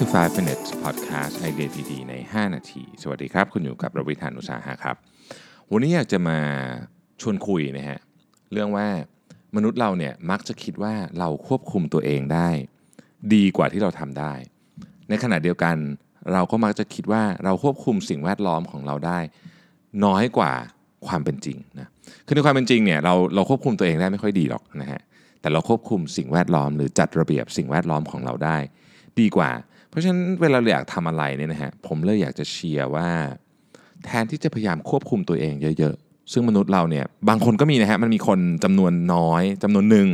คือ 5 minutes podcast ไอเดียดีๆใน 5 นาที สวัสดีครับ คุณอยู่กับรวิธานุสาหะครับ วันนี้อยากจะมาชวนคุยนะฮะ เรื่องว่ามนุษย์เราเนี่ยมักจะคิดว่าเราควบคุมตัวเองได้ ดีกว่าที่เราทำได้ ในขณะเดียวกันเราก็มักจะคิดว่าเราควบคุมสิ่งแวดล้อมของเราได้ น้อยกว่าความเป็นจริงนะคือในความเป็นจริงเนี่ยเราเราควบคุมตัวเองได้ไม่ค่อยดีหรอกนะฮะแต่เราควบคุมสิ่งแวดล้อม หรือจัดระเบียบสิ่งแวดล้อมของเราได้ ดีกว่า เพราะฉะนั้นเวลาเราอยากทำอะไรเนี่ยนะฮะผมเลยอยากจะเชียร์ว่า แทนที่จะพยายามควบคุมตัวเองเยอะๆ ซึ่งมนุษย์เราเนี่ยบางคนก็มีนะฮะมันมีคนจำนวนน้อยจำนวนหนึ่ง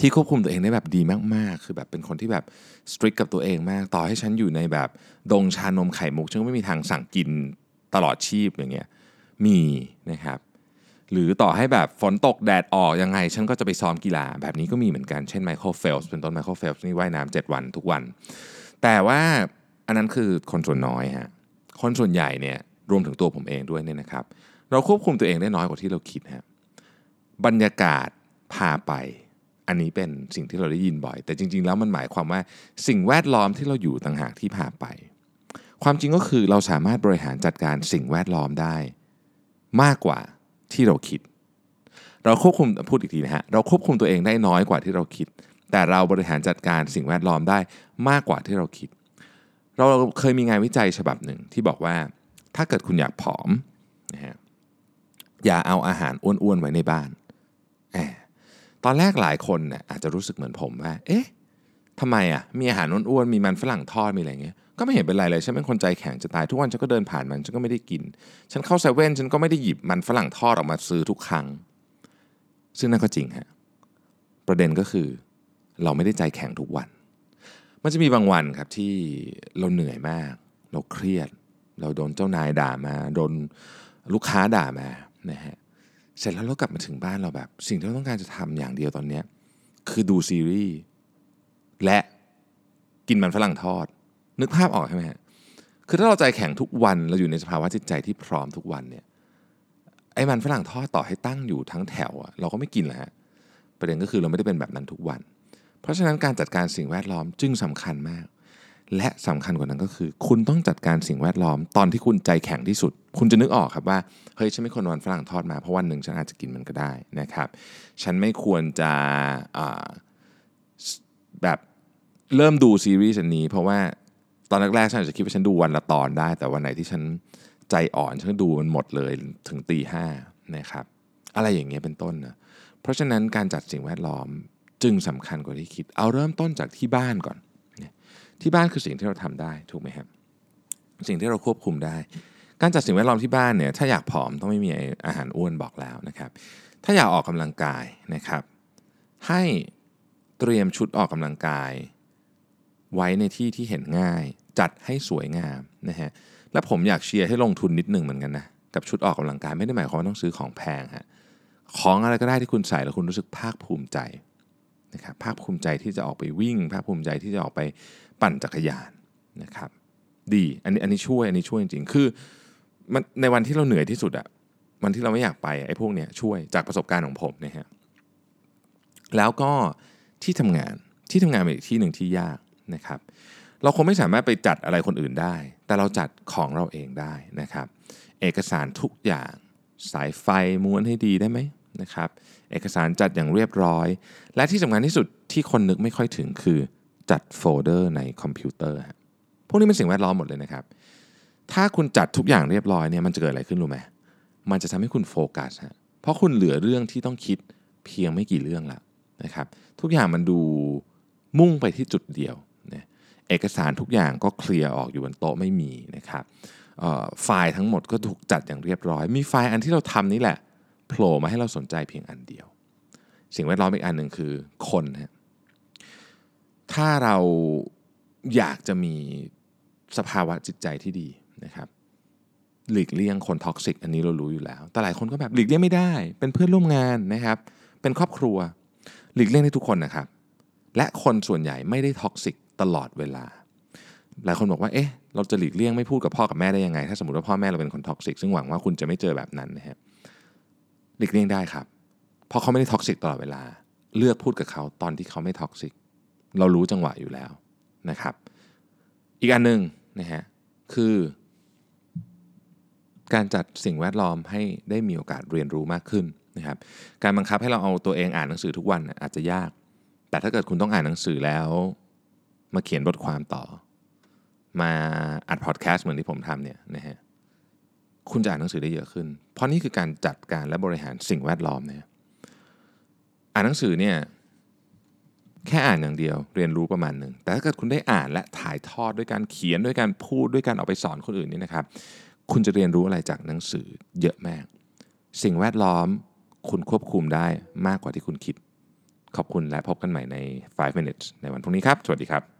ที่ควบคุมตัวเองได้แบบดีมากๆ คือแบบเป็นคนที่แบบสตริกกับตัวเองมาก ต่อให้ฉันอยู่ในแบบดงชานมไข่มุกฉันก็ไม่มีทางสั่งกินตลอดชีพอย่างเงี้ย มีนะครับ หรือต่อให้แบบฝนตกแดดออกยังไง ฉันก็จะไปซ้อมกีฬา แบบนี้ก็มีเหมือนกันเช่น Michael Phelps เป็นต้น Michael Phelps นี่ว่ายน้ำเจ็ดวันทุกวัน แต่ว่าอันนั้นคือคนส่วนน้อยฮะคนส่วนใหญ่เนี่ยรวมถึงตัวผมเองด้วยเนี่ยนะครับ เราควบคุมตัวเองได้น้อยกว่าที่เราคิดฮะบรรยากาศพาไป อันนี้เป็นสิ่งที่เราได้ยินบ่อย แต่จริง ๆ แล้วมันหมายความว่าสิ่งแวดล้อมที่เราอยู่ต่างหากที่พาไป ความจริงก็คือเราสามารถบริหารจัดการสิ่งแวดล้อมได้ มากกว่า ที่เราคิด เราควบคุมพูดอีกทีนะฮะเราควบคุมตัวเองได้น้อยกว่าที่เราคิด แต่เราบริหารจัดการสิ่งแวดล้อมได้มากกว่าที่เราคิด เราเคยมีงานวิจัยฉบับหนึ่งที่บอกว่า ถ้าเกิดคุณอยากผอมนะฮะอย่าเอาอาหารอ้วนๆไว้ในบ้านแอบตอนแรกหลายคนเนี่ยอาจจะรู้สึกเหมือนผมว่า เอ๊ะ ทำไมอะมีอาหารอ้วนๆมีมันฝรั่งทอดมีอะไรเงี้ยก็ไม่เห็นเป็นไรเลยฉันเป็นคนใจแข็งจะตายทุกวันฉันก็เดินผ่านมันฉันก็ไม่ได้กิน ฉันเข้าเซเว่นฉันก็ไม่ได้หยิบมันฝรั่งทอดออกมาซื้อทุกครั้ง ซึ่งนั่นก็จริงฮะประเด็นก็คือ เราไม่ได้ใจแข็งทุกวัน มันจะมีบางวันครับที่เราเหนื่อยมาก เราเครียด เราโดนเจ้านายด่ามาโดนลูกค้าด่ามานะฮะเสร็จแล้วเรากลับมาถึงบ้านเราแบบ สิ่งที่เราต้องการจะทำอย่างเดียวตอนเนี้ยคือดูซีรีส์ และกินมันฝรั่งทอด นึกภาพออกใช่ไหมฮะคือถ้าเราใจแข็งทุกวันเราอยู่ในสภาวะจิตใจที่พร้อมทุกวันเนี่ยไอ้มันฝรั่งทอดต่อให้ตั้งอยู่ทั้งแถวอะเราก็ไม่กินแล้วฮะประเด็นก็คือเราไม่ได้เป็นแบบนั้นทุกวัน เพราะฉะนั้นการจัดการสิ่งแวดล้อมจึงสำคัญมาก และสำคัญกว่านั้นก็คือ คุณต้องจัดการสิ่งแวดล้อม ตอนที่คุณใจแข็งที่สุด คุณจะนึกออกครับว่าเฮ้ยฉันไม่ควรวันฝรั่งทอดมาเพราะวันหนึ่งฉันอาจจะกินมันก็ได้นะครับ ฉันไม่ควรจะแบบ เริ่มดูซีรีส์อันนี้ เพราะว่าตอนแรกๆฉันอาจจะคิดว่าฉันดูวันละตอนได้ แต่วันไหนที่ฉันใจอ่อนฉันดูมันหมดเลยถึงตีห้านะครับอะไรอย่างเงี้ยเป็นต้นนะเพราะฉะนั้นการจัดสิ่งแวดล้อมจึงสำคัญกว่าที่คิด เอาเริ่มต้นจากที่บ้านก่อน ที่บ้านคือสิ่งที่เราทำได้ถูกไหมครับ สิ่งที่เราควบคุมได้ การจัดสิ่งแวดล้อมที่บ้านเนี่ย ถ้าอยากผอมต้องไม่มีอาหารอ้วนบอกแล้วนะครับ ถ้าอยากออกกำลังกายนะครับ ให้เตรียมชุดออกกำลังกาย ไว้ในที่ที่เห็นง่าย จัดให้สวยงามนะฮะและผมอยากเชียร์ให้ลงทุนนิดหนึ่งเหมือนกันนะกับชุดออกกำลังกายไม่ได้หมายความว่าต้องซื้อของแพงฮะของอะไรก็ได้ที่คุณใส่แล้วคุณรู้สึกภาคภูมิใจนะครับภาคภูมิใจที่จะออกไปวิ่ง ภาคภูมิใจที่จะออกไปปั่นจักรยานนะครับดีอันนี้อันนี้ช่วยอันนี้ช่วยจริงๆคือมันในวันที่เราเหนื่อยที่สุดอะวันที่เราไม่อยากไปไอ้พวกเนี้ยช่วยจากประสบการณ์ของผมนะฮะแล้วก็ที่ทำงานที่ทำงานเป็นอีกที่หนึ่งที่ยาก นะครับเราคงไม่สามารถไปจัดอะไรคนอื่นได้ แต่เราจัดของเราเองได้นะครับ เอกสารทุกอย่างสายไฟม้วนให้ดีได้ไหมนะครับเอกสารจัดอย่างเรียบร้อย และที่สำคัญที่สุดที่คนนึกไม่ค่อยถึงคือจัดโฟลเดอร์ในคอมพิวเตอร์พวกนี้เป็นสิ่งแวดล้อมหมดเลยนะครับ ถ้าคุณจัดทุกอย่างเรียบร้อยเนี่ยมันจะเกิดอะไรขึ้นรู้ไหมมันจะทำให้คุณโฟกัสฮะเพราะคุณเหลือเรื่องที่ต้องคิดเพียงไม่กี่เรื่องแล้วนะครับ ทุกอย่างมันดูมุ่งไปที่จุดเดียว เอกสารทุกอย่างก็เคลียร์ออกอยู่บนโต๊ะไม่มีนะครับไฟล์ทั้งหมดก็ถูกจัดอย่างเรียบร้อย มีไฟล์อันที่เราทำนี่แหละโผล่มาให้เราสนใจเพียงอันเดียว สิ่งแวดล้อมอีกอันหนึ่งคือคนฮะถ้าเราอยากจะมีสภาวะจิตใจที่ดีนะครับหลีกเลี่ยงคน toxic อันนี้เรารู้อยู่แล้ว แต่หลายคนก็แบบหลีกเลี่ยงไม่ได้ เป็นเพื่อนร่วมงานนะครับ เป็นครอบครัว หลีกเลี่ยงได้ทุกคนนะครับ และคนส่วนใหญ่ไม่ได้ toxic ตลอดเวลา หลายคนบอกว่าเอ๊ะเราจะหลีกเลี่ยงไม่พูดกับพ่อกับแม่ได้ยังไง ถ้าสมมติว่าพ่อแม่เราเป็นคน toxic ซึ่งหวังว่าคุณจะไม่เจอแบบนั้นนะครับหลีกเลี่ยงได้ครับ เพราะเขาไม่ได้ toxic ตลอดเวลา เลือกพูดกับเขาตอนที่เขาไม่ toxic เรารู้จังหวะอยู่แล้วนะครับ อีกอันหนึ่งนะฮะคือการจัดสิ่งแวดล้อมให้ได้มีโอกาสเรียนรู้มากขึ้นนะครับ การบังคับให้เราเอาตัวเองอ่านหนังสือทุกวันอาจจะยาก แต่ถ้าเกิดคุณต้องอ่านหนังสือแล้ว มาเขียนบทความต่อ มาอัดพอดแคสต์เหมือนที่ผมทำเนี่ยนะฮะคุณจะอ่านหนังสือได้เยอะขึ้น เพราะนี่คือการจัดการและบริหารสิ่งแวดล้อมนะฮะอ่านหนังสือเนี่ยแค่อ่านอย่างเดียวเรียนรู้ประมาณหนึ่งแต่ถ้าเกิดคุณได้อ่านและถ่ายทอดด้วยการเขียนด้วยการพูดด้วยการออกไปสอนคนอื่นนี่นะครับ คุณจะเรียนรู้อะไรจากหนังสือเยอะมาก สิ่งแวดล้อมคุณควบคุมได้มากกว่าที่คุณคิด ขอบคุณและพบกันใหม่ใน 5 minutes ในวันพรุ่งนี้ครับ สวัสดีครับ